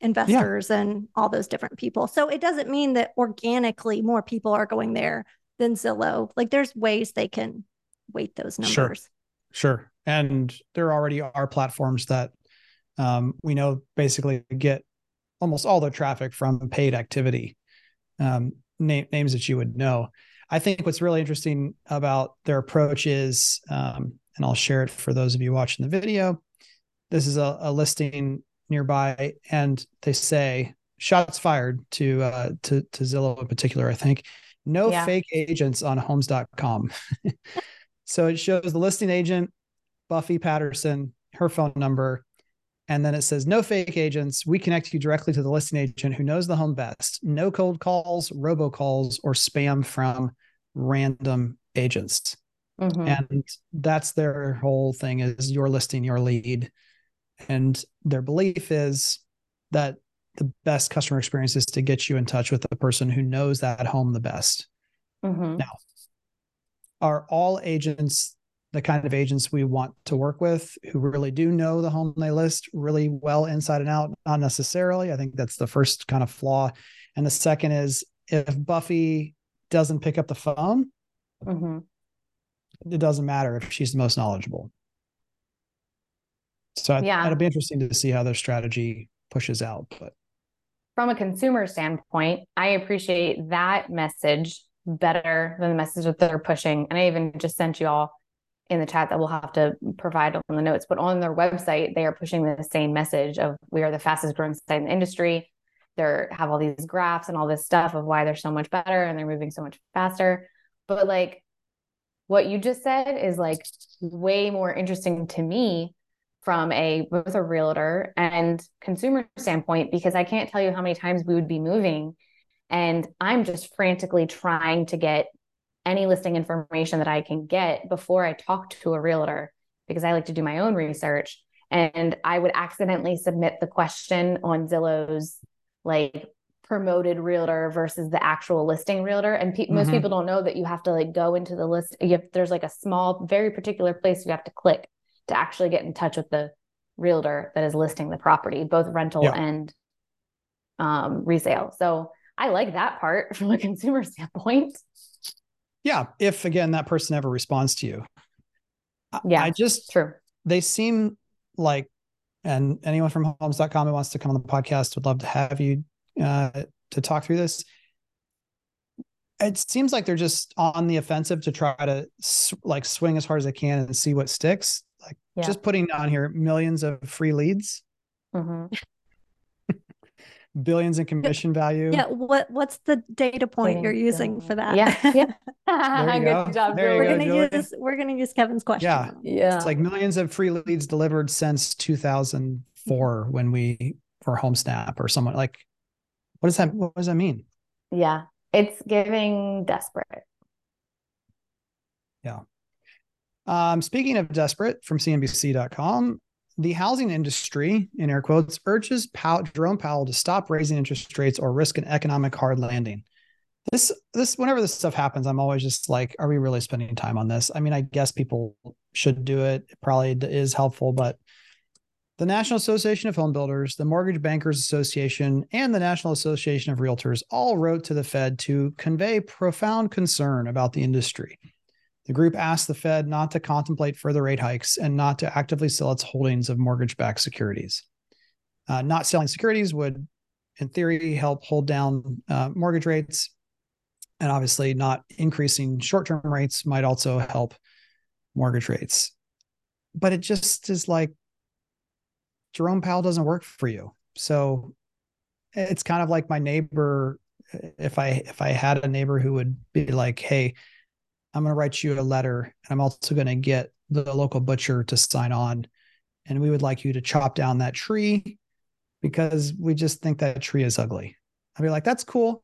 investors and all those different people. So it doesn't mean that organically more people are going there than Zillow. Like there's ways they can weight those Sure. numbers. Sure. And there already are platforms that um, we know basically get almost all their traffic from paid activity, um, na- names that you would know. I think what's really interesting about their approach is, um, and I'll share it for those of you watching the video. This is a, a listing nearby, and they say shots fired to uh, to to Zillow in particular. I think no Yeah. fake agents on Homes.com. so it shows the listing agent, Buffy Patterson, her phone number, and then it says no fake agents. We connect you directly to the listing agent who knows the home best. No cold calls, robocalls, or spam from random agents. Mhm. And that's their whole thing is your listing, your lead. And their belief is that the best customer experience is to get you in touch with the person who knows that home the best. Mhm. Are all agents the kind of agents we want to work with who really do know the home they list really well inside and out? Not necessarily. I think that's the first kind of flaw. And the second is if Buffy doesn't pick up the phone, Mhm. it doesn't matter if she's the most knowledgeable. So Yeah. it'll be interesting to see how their strategy pushes out. But From a consumer standpoint, I appreciate that message better than the message that they're pushing. And I even just sent you all in the chat that we'll have to provide on the notes, but on their website, they are pushing the same message of we are the fastest growing site in the industry. They're have all these graphs and all this stuff of why they're so much better and they're moving so much faster. But like what you just said is like way more interesting to me from a both a realtor and consumer standpoint because I can't tell you how many times we would be moving and I'm just frantically trying to get any listing information that I can get before I talk to a realtor because I like to do my own research. And I would accidentally submit the question on Zillow's like promoted realtor versus the actual listing realtor. And pe- most Mhm. people don't know that you have to like go into the list. You have, there's like a small very particular place you have to click to actually get in touch with the realtor that is listing the property both rental Yeah. and um, resale. So i like that part from a consumer standpoint yeah, if again that person ever responds to you, Yeah. I just true they seem like, and anyone from homes.com who wants to come on the podcast would love to have you uh, to talk through this. It seems like they're just on the offensive to try to like swing as hard as they can and see what sticks. Like Yeah. just putting on here millions of free leads, Mhm. Billions in commission value. Yeah, what what's the data point you're using for that? yeah yeah There you good go. job There we're gonna use we're gonna use Kevin's question. Yeah. yeah It's like millions of free leads delivered since 2004 when we were HomeSnap or someone like, what does that, what does that mean? yeah it's giving desperate Yeah. Um, speaking of desperate from CNBC.com, the housing industry, in air quotes, urges Pow- Jerome Powell to stop raising interest rates or risk an economic hard landing. This, this, whenever this stuff happens, I'm always just like, are we really spending time on this? I mean, I guess people should do it. It probably is helpful, but the National Association of Home Builders, the Mortgage Bankers Association, and the National Association of Realtors all wrote to the Fed to convey profound concern about the industry. The group asked the Fed not to contemplate further rate hikes and not to actively sell its holdings of mortgage backed securities. Uh, not selling securities would, in theory, help hold down uh, mortgage rates. And obviously, not increasing short term rates might also help mortgage rates. But it just is like Jerome Powell doesn't work for you. So it's kind of like my neighbor. If I if I had a neighbor who would be like, "Hey, I'm going to write you a letter and I'm also going to get the local butcher to sign on. And we would like you to chop down that tree because we just think that tree is ugly. I'd be like, that's cool.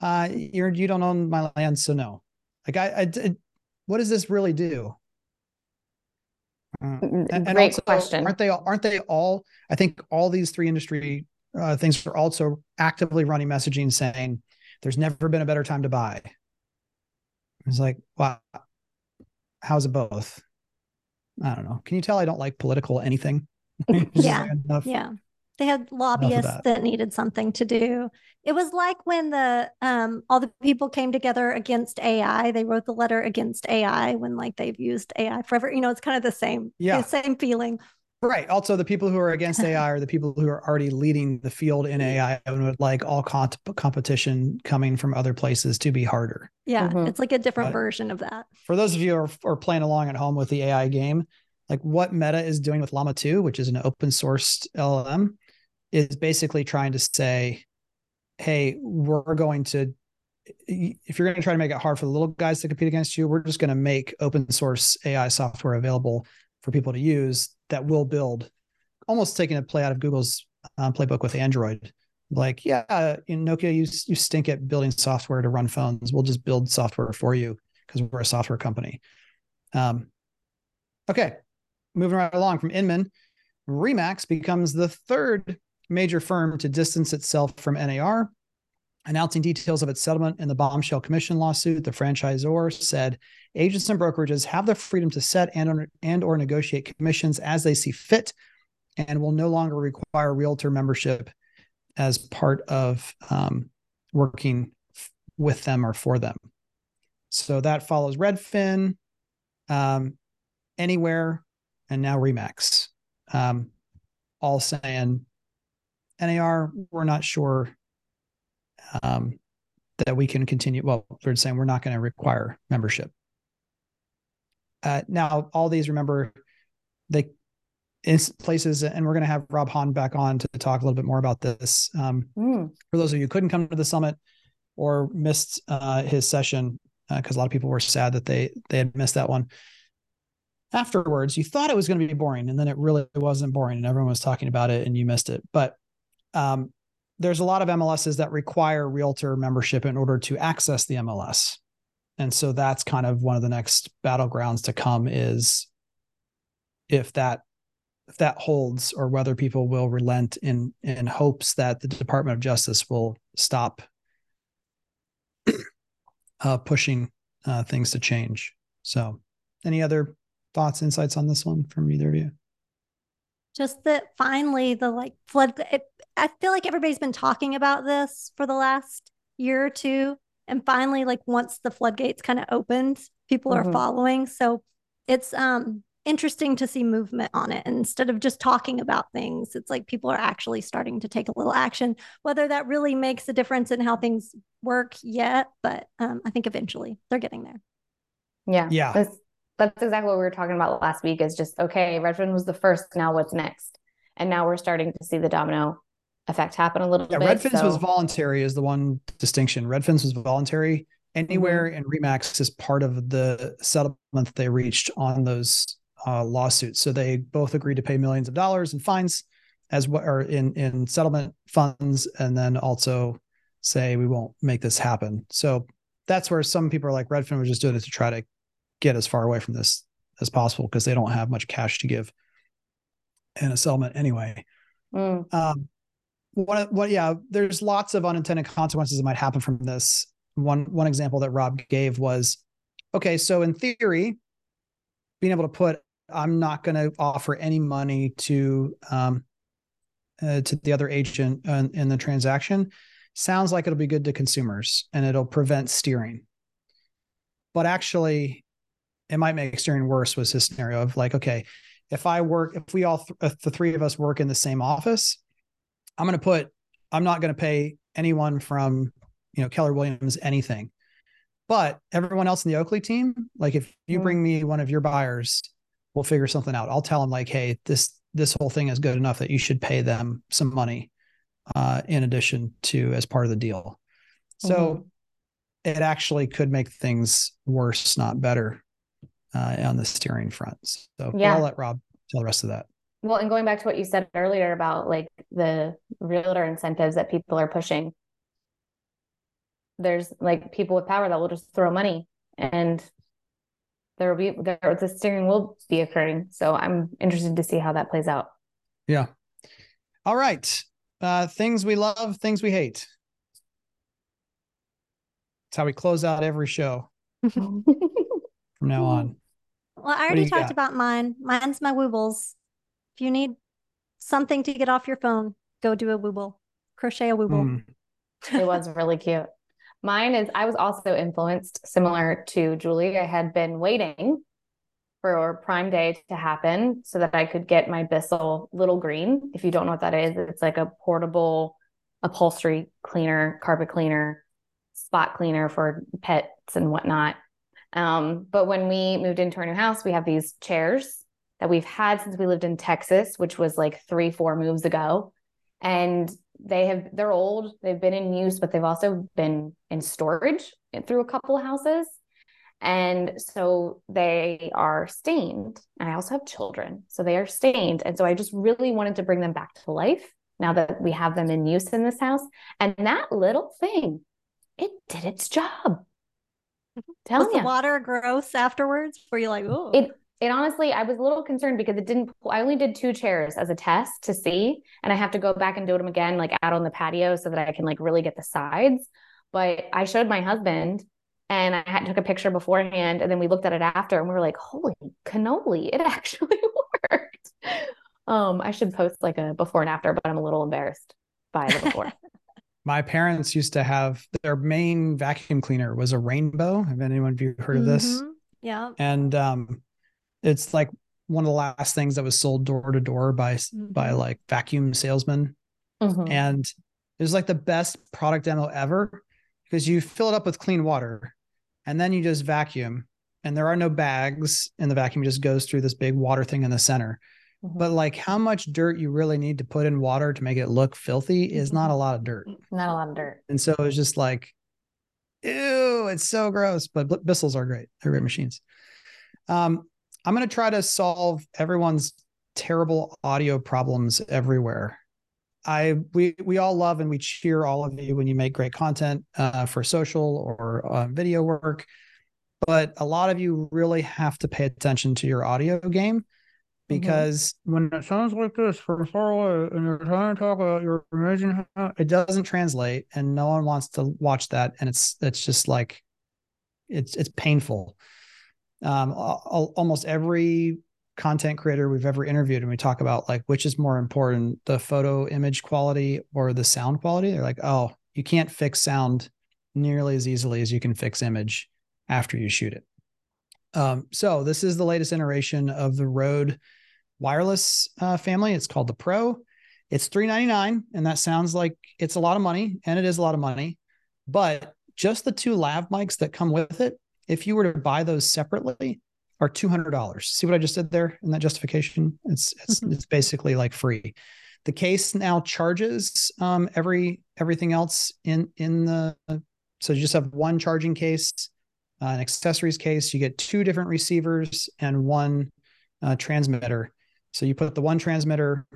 Uh, you're, you don't own my land. So no, like I, I did, what does this really do? Uh, and- and great also, question Aren't they, aren't they all, I think all these three industry uh, things are also actively running messaging saying there's never been a better time to buy. It's like, wow, how's it both? I don't know. Can you tell I don't like political anything? yeah. Yeah. They had lobbyists that. that. needed something to do. It was like when the um all the people came together against AI. They wrote the letter against AI when like they've used AI forever. You know, it's kind of the same, yeah, the same feeling. Right. Also, the people who are against AI are the people who are already leading the field in AI and would like all comp- competition coming from other places to be harder. Yeah, mm-hmm. it's like a different but version of that. For those of you who are, are playing along at home with the AI game, like what Meta is doing with Llama 2, which is an open sourced LLM, is basically trying to say, hey, we're going to, if you're going to try to make it hard for the little guys to compete against you, we're just going to make open source AI software available for people to use that will build, almost taking a play out of Google's um, playbook with Android. Like, yeah, in Nokia, you you stink at building software to run phones. We'll just build software for you because we're a software company. Um, okay, moving right along from Inman, Remax becomes the third major firm to distance itself from NAR. Announcing details of its settlement in the bombshell commission lawsuit, the franchisor said agents and brokerages have the freedom to set and or, and or negotiate commissions as they see fit and will no longer require realtor membership as part of um, working with them or for them. So that follows Redfin, um, Anywhere, and now Remax, um, all saying NAR, we're not sure um, that we can continue. Well, we're saying we're not going to require membership. Uh, now, all these, remember, they in places, and we're going to have Rob Hahn back on to talk a little bit more about this. Um, mm. For those of you who couldn't come to the summit or missed uh, his session, because uh, a lot of people were sad that they they had missed that one. Afterwards, you thought it was going to be boring, and then it really wasn't boring, and everyone was talking about it, and you missed it. But um, there's a lot of MLSs that require realtor membership in order to access the MLS. And so that's kind of one of the next battlegrounds to come is if that if that holds or whether people will relent in in hopes that the Department of Justice will stop uh, pushing uh, things to change. So, any other thoughts, insights on this one from either of you? Just that finally the like flood. It, I feel like everybody's been talking about this for the last year or two. And finally, like once the floodgates kind of opened, people mm-hmm. are following. So it's um interesting to see movement on it. And instead of just talking about things, it's like people are actually starting to take a little action. Whether that really makes a difference in how things work yet, but um, I think eventually they're getting there. Yeah. Yeah. That's, that's exactly what we were talking about last week is just okay, Redfin was the first. Now what's next? And now we're starting to see the domino effect happen a little yeah, bit. Redfins so. was voluntary is the one distinction. Redfins was voluntary. Anywhere mm-hmm. and Remax is part of the settlement they reached on those uh, lawsuits. So they both agreed to pay millions of dollars in fines as well or in in settlement funds and then also say we won't make this happen. So that's where some people are like Redfin was just doing it to try to get as far away from this as possible because they don't have much cash to give in a settlement anyway. Mm. Um, what what yeah there's lots of unintended consequences that might happen from this one one example that rob gave was okay so in theory being able to put i'm not going to offer any money to um uh, to the other agent in, in the transaction sounds like it'll be good to consumers and it'll prevent steering but actually it might make steering worse was his scenario of like okay if i work if we all th- if the three of us work in the same office I'm going to put, I'm not going to pay anyone from, you know, Keller Williams anything. But everyone else in the Oakley team, like if you bring me one of your buyers, we'll figure something out. I'll tell them like, hey, this this whole thing is good enough that you should pay them some money uh, in addition to as part of the deal. So mm-hmm. it actually could make things worse, not better, uh, on the steering front. So yeah. I'll let Rob tell the rest of that. Well, and going back to what you said earlier about like the realtor incentives that people are pushing, there's like people with power that will just throw money and there will be there the steering will be occurring. So I'm interested to see how that plays out. Yeah. All right. uh, things we love, things we hate. It's how we close out every show from now on. Well, I already talked got? about mine. Mine's my Woobles. If you need something to get off your phone, go do a Wooble. Crochet a Wooble. Mm. it was really cute. Mine is I was also influenced similar to Julie. I had been waiting for Prime Day to happen so that I could get my Bissell Little Green. If you don't know what that is, it's like a portable upholstery cleaner, carpet cleaner, spot cleaner for pets and whatnot. Um, but when we moved into our new house, we have these chairs that we've had since we lived in Texas, which was like three, four moves ago. And they have they're old, they've been in use, but they've also been in storage through a couple of houses. And so they are stained. And I also have children. So they are stained. And so I just really wanted to bring them back to life now that we have them in use in this house. And that little thing, it did its job. Was Telling the water gross afterwards? Were you like, oh, It it honestly, I was a little concerned because it didn't. I only did two chairs as a test to see, and I have to go back and do them again, like out on the patio, so that I can like really get the sides. But I showed my husband, and I had, took a picture beforehand, and then we looked at it after, and we were like, "Holy cannoli! It actually worked." Um, I should post like a before and after, but I'm a little embarrassed by the before. My parents used to have their main vacuum cleaner was a rainbow. Have anyone of you heard of this? Mhm. Yeah. And um, it's like one of the last things that was sold door to door by s by like vacuum salesmen. Mhm. and it was like the best product demo ever because you fill it up with clean water and then you just vacuum and there are no bags and the vacuum just goes through this big water thing in the center Mhm. but like how much dirt you really need to put in water to make it look filthy is not a lot of dirt. Not a lot of dirt. and so it was just like ew it's so gross. But Bissells are great. They're great machines. Um i'm going to try to solve everyone's terrible audio problems everywhere. I we we all love and we cheer all of you when you make great content uh, for social or uh, video work, but a lot of you really have to pay attention to your audio game because when it sounds like this from far away and you're trying to talk about your amazing, it doesn't translate and no one wants to watch that and it's it's just like it's it's painful. Um, al- almost every content creator we've ever interviewed and we talk about like which is more important the photo image quality or the sound quality? They're like oh you can't fix sound nearly as easily as you can fix image after you shoot it. Um, so this is the latest iteration of the Rode wireless uh, family it's called the pro it's 399 and that sounds like it's a lot of money and it is a lot of money but just the two lav mics that come with it if you were to buy those separately are two hundred dollars. See what I just did there in that justification? It's it's Mhm. it's basically like free. The case now charges um, every everything else in in the so you just have one charging case, uh, an accessories case. You get two different receivers and one uh, transmitter. So you put the one transmitter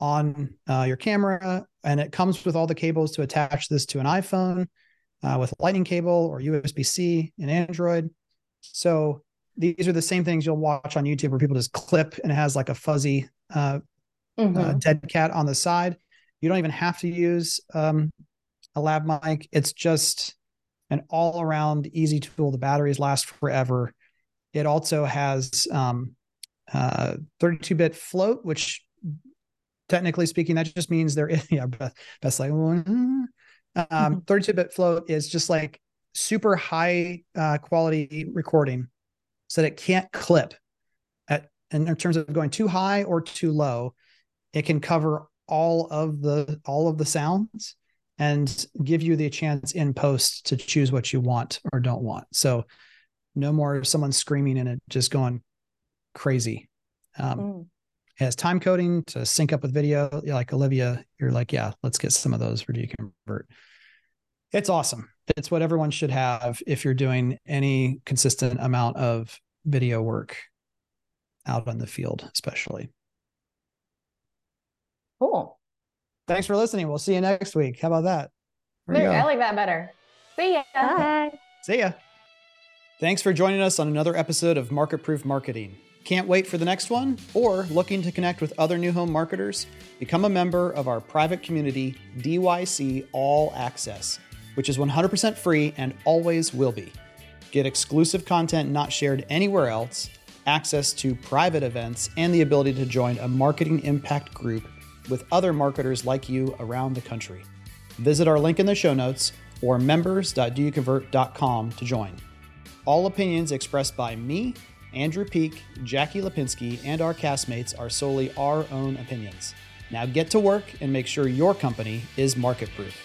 on uh, your camera, and it comes with all the cables to attach this to an iPhone uh, with a Lightning cable or USB C in Android. So these are the same things you'll watch on YouTube where people just clip and it has like a fuzzy uh, uh, dead cat on the side. You don't even have to use um, a lav mic. It's just an all around easy tool. The batteries last forever. It also has um, uh, 32 bit float, which technically speaking, that just means they're yeah, best like, um, 32 bit float is just like super high uh, quality recording so that it can't clip at in terms of going too high or too low. It can cover all of the all of the sounds and give you the chance in post to choose what you want or don't want. So no more someone screaming in it just going crazy. Um, Mm. it has time coding to sync up with video. You're like olivia you're like yeah let's get some of those for Do You Convert. It's awesome. It's what everyone should have if you're doing any consistent amount of video work out on the field especially. Cool. thanks for listening. We'll see you next week. How about that? There we I like that better. See ya. Bye. see ya. Thanks for joining us on another episode of market proof marketing Can't wait for the next one? Or looking to connect with other new home marketers? Become a member of our private community, DYC All Access, which is 100% free and always will be. Get exclusive content not shared anywhere else, access to private events, and the ability to join a marketing impact group with other marketers like you around the country. Visit our link in the show notes or members.doyouconvert.com to join. All opinions expressed by me Andrew Peak, Jackie Lipinski, and our castmates are solely our own opinions. Now get to work and make sure your company is market proof.